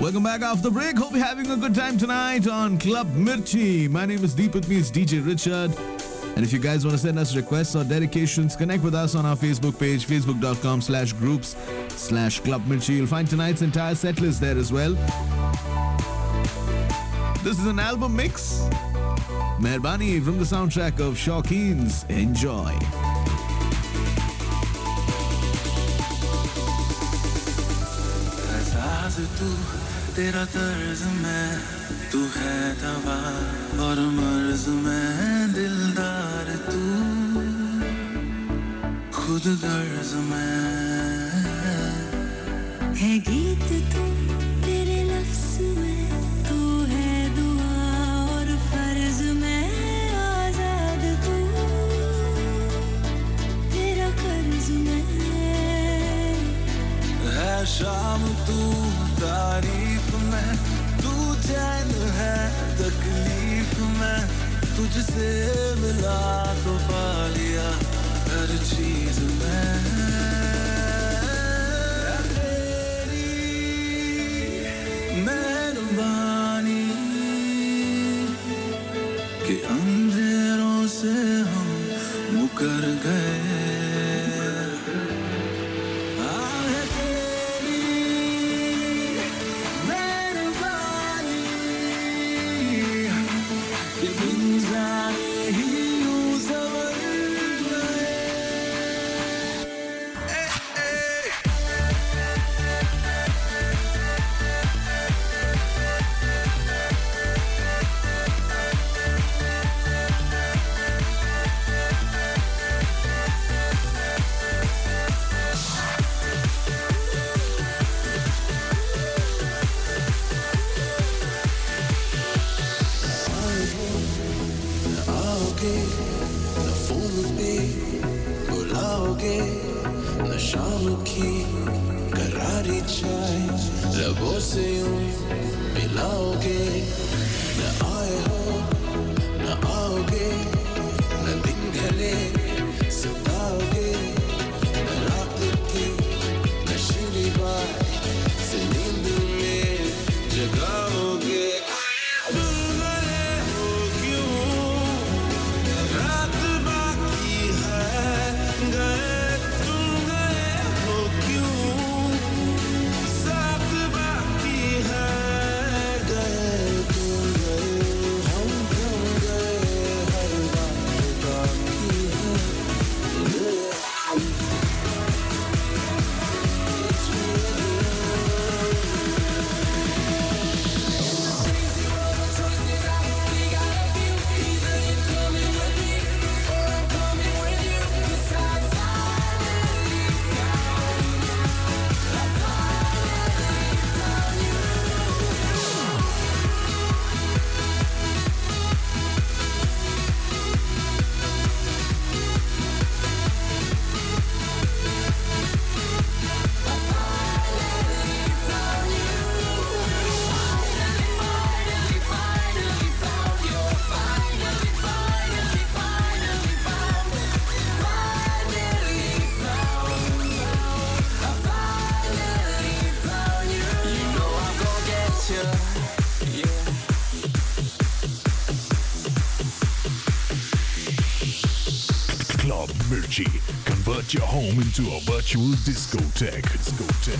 Welcome back after the break. Hope you're having a good time tonight on Club Mirchi. My name is Deep. With me is DJ Richard. And if you guys want to send us requests or dedications, connect with us on our Facebook page, facebook.com slash groups slash Club Mirchi. You'll find tonight's entire set list there as well. This is an album mix. Mehrbani from the soundtrack of Shawkeens. Enjoy. तेरा तर्ज में तू है दवा और मर्ज में दिलदार तू। खुद गर्ज में। है गीत तू तेरे लफ्ज में तू है दुआ और फ़र्ज़ में आज़ाद तू। तेरा कर्ज में। है शाम तू तारीफ़ में, तू चैन है तकलीफ़ में, तुझसे मिला तो पा लिया हर चीज़ में। मेहरबानी कि अंधेरों से हम मुकर गए। आओगे न फ़ोन पे बुलाओगे, न शाम की करारी चाय लबों से यूँ मिलाओगे न आए हो, न आओगे, न दिन ढले Convert your home into a virtual discotheque. Discotheque.